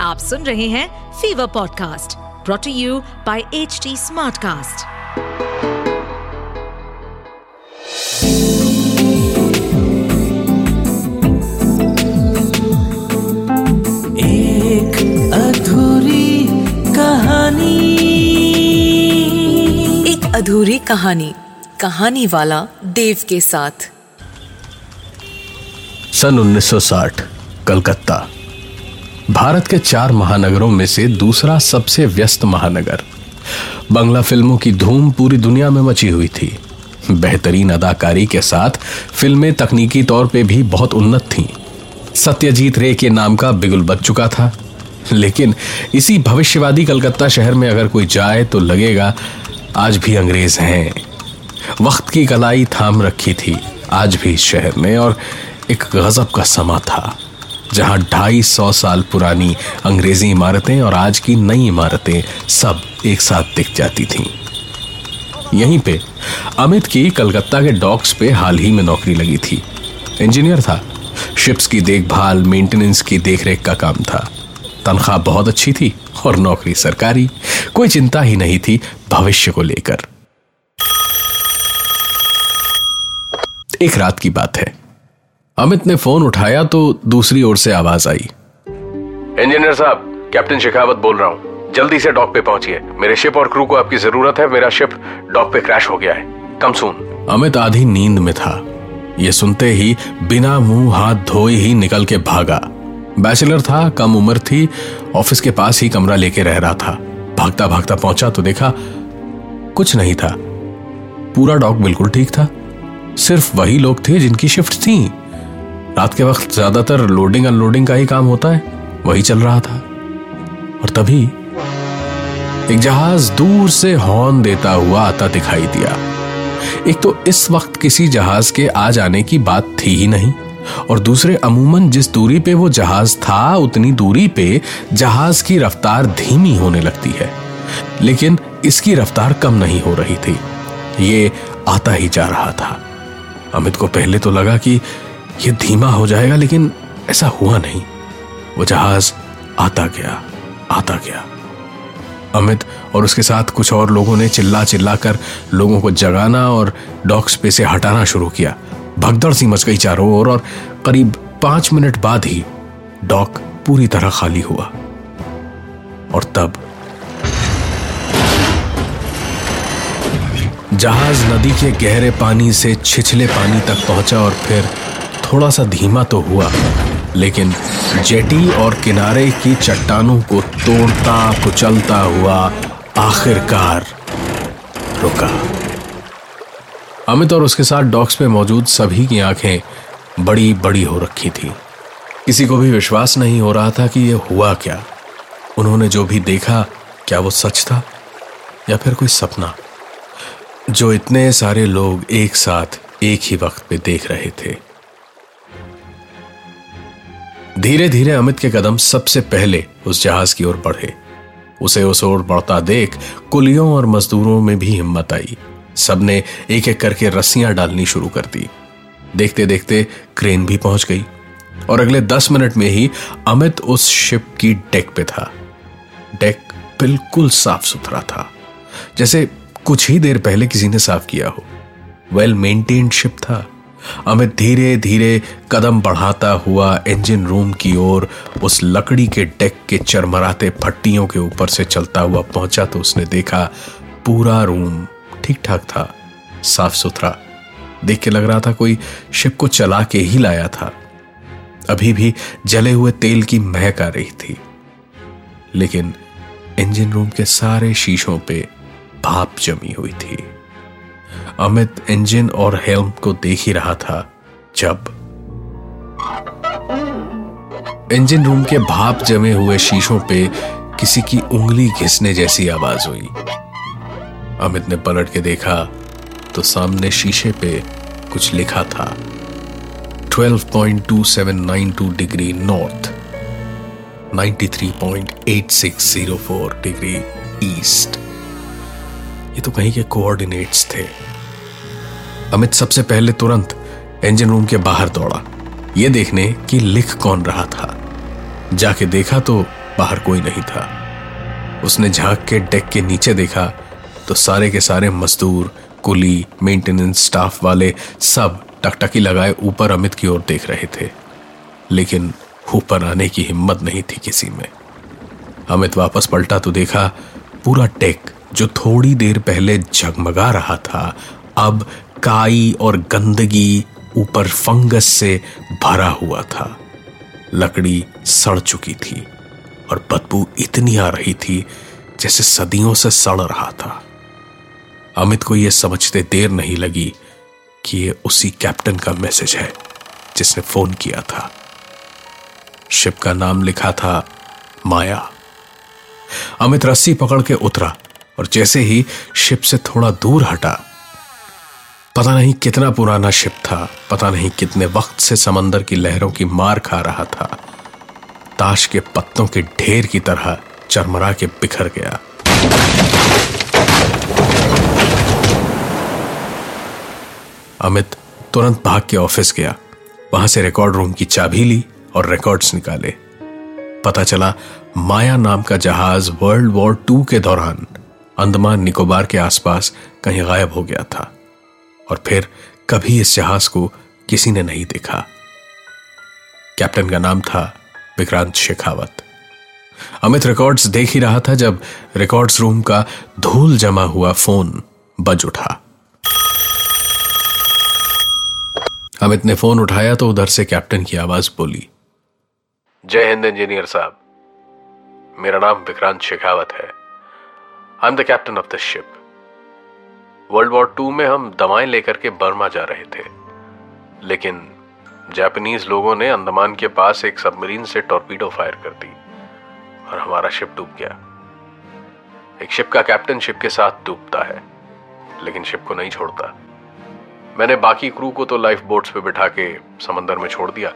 आप सुन रहे हैं Fever podcast brought to you by H Smartcast. एक अधूरी कहानी। एक अधूरी कहानी कहानी वाला देव के साथ। सन 1960 कलकत्ता। भारत के चार महानगरों में से दूसरा सबसे व्यस्त महानगर। बंगला फ़िल्मों की धूम पूरी दुनिया में मची हुई थी। बेहतरीन अदाकारी के साथ फ़िल्में तकनीकी तौर पे भी बहुत उन्नत थीं। सत्यजीत रे के नाम का बिगुल बच चुका था। लेकिन इसी भविष्यवादी कलकत्ता शहर में अगर कोई जाए तो लगेगा, आज भी अंग्रेज़ हैं। वक्त की कलाई थाम रखी थी, आज भी शहर में और एक गजब का समा था। जहाँ ढाई सौ साल पुरानी अंग्रेज़ी इमारतें और आज की नई इमारतें सब एक साथ दिख जाती थीं। यहीं पे अमित की कलकत्ता के डॉक्स पे हाल ही में नौकरी लगी थी। इंजीनियर था। शिप्स की देखभाल, मेंटेनेंस की देखरेख का काम था। तनख्वाह बहुत अच्छी थी और नौकरी सरकारी, कोई चिंता ही नहीं थी भविष्य को लेकर। एक रात की बात है। अमित ने फ़ोन उठाया तो दूसरी ओर से आवाज़ आई। इंजीनियर साहब कैप्टन शेखावत बोल रहा हूँ। जल्दी से डॉक पे पहुंचिए। मेरे शिप और क्रू को आपकी ज़रूरत है। मेरा शिप डॉक पे क्रैश हो गया है। कम सुन। अमित आधी नींद में था। ये सुनते ही बिना मुँह हाथ धोए ही निकल के भागा। बैचलर था कम उम्र थी ऑफ़िस के पास ही कमरा लेके रह रहा था। भागता भागता पहुँचा तो देखा कुछ नहीं था। पूरा डॉक बिल्कुल ठीक था। सिर्फ़ वही लोग थे जिनकी शिफ्ट थी। रात के वक्त ज़्यादातर लोडिंग अनलोडिंग का ही काम होता है। वही चल रहा था। और तभी एक जहाज़ दूर से हॉर्न देता हुआ आता दिखाई दिया। एक तो इस वक्त किसी जहाज़ के आ जाने की बात थी ही नहीं, और दूसरे अमूमन जिस दूरी पे वो जहाज़ था, उतनी दूरी पे जहाज़ की रफ्तार धीमी होने लगती है। लेकिन इसकी रफ्तार कम नहीं हो रही थी। ये आता ही जा रहा था। अमित को पहले तो लगा कि यह धीमा हो जाएगा, लेकिन ऐसा हुआ नहीं। वो जहाज़ आता गया आता गया। अमित और उसके साथ कुछ और लोगों ने चिल्ला चिल्ला कर लोगों को जगाना और डॉक्स पे से हटाना शुरू किया। भगदड़ सी मच गई चारों ओर और करीब पाँच मिनट बाद ही डॉक पूरी तरह खाली हुआ। और तब जहाज़ नदी के गहरे पानी से छिछले पानी तक पहुँचा और फिर थोड़ा सा धीमा तो हुआ, लेकिन जेटी और किनारे की चट्टानों को तोड़ता, कुचलता हुआ आखिरकार रुका। अमित और उसके साथ डॉक्स पे मौजूद सभी की आँखें बड़ी बड़ी हो रखी थी। किसी को भी विश्वास नहीं हो रहा था कि यह हुआ क्या। उन्होंने जो भी देखा, क्या वो सच था, या फिर कोई सपना? जो इतने सारे लोग एक साथ, एक ही वक्त पे देख रहे थे। धीरे धीरे अमित के कदम सबसे पहले उस जहाज़ की ओर बढ़े। उसे उस ओर बढ़ता देख कुलियों और मजदूरों में भी हिम्मत आई। सबने एक एक करके रस्सियाँ डालनी शुरू कर दी। देखते देखते क्रेन भी पहुँच गई। और अगले दस मिनट में ही अमित उस शिप की डेक पे था। डेक बिल्कुल साफ़ सुथरा था। जैसे कुछ ही देर पहले किसी ने साफ़ किया हो। वेल मेंटेन्ड शिप था। अमित धीरे धीरे कदम बढ़ाता हुआ इंजन रूम की ओर, उस लकड़ी के डेक के चरमराते फट्टियों के ऊपर से चलता हुआ पहुँचा तो उसने देखा, पूरा रूम ठीक ठाक था साफ़ सुथरा देख के लग रहा था कोई शिप को चला के ही लाया था। अभी भी जले हुए तेल की महक आ रही थी। लेकिन इंजन रूम के सारे शीशों पे भाप जमी हुई थी। अमित इंजन और हेल्म को देख ही रहा था, जब इंजन रूम के भाप जमे हुए शीशों पे किसी की उंगली घिसने जैसी आवाज़ हुई। अमित ने पलट के देखा तो सामने शीशे पे कुछ लिखा था 12.2792 डिग्री नॉर्थ 93.8604 डिग्री ईस्ट। ये तो कहीं के कोऑर्डिनेट्स थे। अमित सबसे पहले तुरंत इंजन रूम के बाहर दौड़ा। ये देखने कि लिख कौन रहा था। जाके देखा तो बाहर कोई नहीं था। उसने झाँक के डेक के नीचे देखा तो सारे के सारे मजदूर, कुली मेंटेनेंस स्टाफ वाले सब टकटकी लगाए ऊपर अमित की ओर देख रहे थे। लेकिन ऊपर आने की हिम्मत नहीं थी किसी में। अमित वापस पलटा तो देखा पूरा डेक जो थोड़ी देर पहले झगमगा रहा था, अब काई और गंदगी ऊपर फंगस से भरा हुआ था। लकड़ी सड़ चुकी थी और बदबू इतनी आ रही थी जैसे सदियों से सड़ रहा था। अमित को यह समझते देर नहीं लगी कि यह उसी कैप्टन का मैसेज है जिसने फ़ोन किया था। शिप का नाम लिखा था माया। अमित रस्सी पकड़ के उतरा। और जैसे ही शिप से थोड़ा दूर हटा, पता नहीं कितना पुराना शिप था, पता नहीं कितने वक्त से समंदर की लहरों की मार खा रहा था, ताश के पत्तों के ढेर की तरह चरमरा के बिखर गया। अमित तुरंत भाग के ऑफ़िस गया। वहाँ से रिकॉर्ड रूम की चाबी ली और रिकॉर्ड्स निकाले। पता चला माया नाम का जहाज़ वर्ल्ड वॉर टू के दौरान अंडमान निकोबार के आसपास कहीं गायब हो गया था और फिर कभी इस जहाज़ को किसी ने नहीं देखा। कैप्टन का नाम था विक्रांत शेखावत। अमित रिकॉर्ड्स देख ही रहा था जब रिकॉर्ड्स रूम का धूल जमा हुआ फ़ोन बज उठा। अमित ने फ़ोन उठाया तो उधर से कैप्टन की आवाज़ बोली, जय हिंद, इंजीनियर साहब। मेरा नाम विक्रांत शेखावत है। I am the captain of the ship World War two में हम दवाएँ लेकर के बर्मा जा रहे थे। लेकिन जापानीज लोगों ने अंडमान के पास एक सबमरीन से टॉर्पीडो फायर कर दी और हमारा शिप डूब गया। एक शिप का कैप्टन शिप के साथ डूबता है, लेकिन शिप को नहीं छोड़ता। मैंने बाकी क्रू को तो लाइफ बोट्स पे बिठा के समंदर में छोड़ दिया,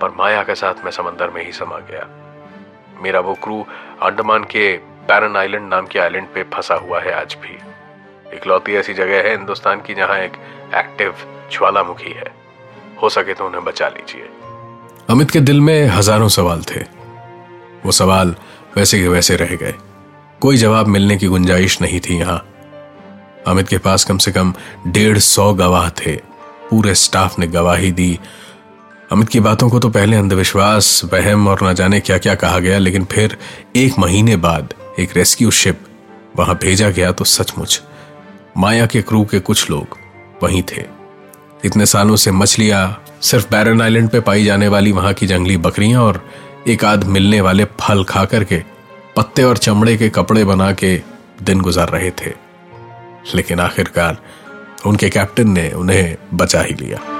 पर माया के साथ मैं समंदर में ही समा गया। मेरा वो क्रू अंडमान के पैरन आइलैंड नाम के आइलैंड पे फंसा हुआ है आज भी। इकलौती ऐसी जगह है हिंदुस्तान की जहाँ एक एक्टिव ज्वालामुखी है। हो सके तो उन्हें बचा लीजिए। अमित के दिल में हज़ारों सवाल थे। वो सवाल वैसे के वैसे रह गए। कोई जवाब मिलने की गुंजाइश नहीं थी यहाँ। अमित के पास कम से कम डेढ़ सौ गवाह थे। पूरे स्टाफ ने गवाही दी। अमित की बातों को तो पहले अंधविश्वास, वहम और न जाने क्या क्या कहा गया, लेकिन फिर एक महीने बाद एक रेस्क्यू शिप वहाँ भेजा गया तो सचमुच माया के क्रू के कुछ लोग वहीं थे। इतने सालों से मछलियाँ सिर्फ़ बैरन आइलैंड पे पाई जाने वाली वहाँ की जंगली बकरियाँ और एक आध मिलने वाले फल खा करके पत्ते और चमड़े के कपड़े बना के दिन गुजार रहे थे। लेकिन आखिरकार उनके कैप्टन ने उन्हें बचा ही लिया।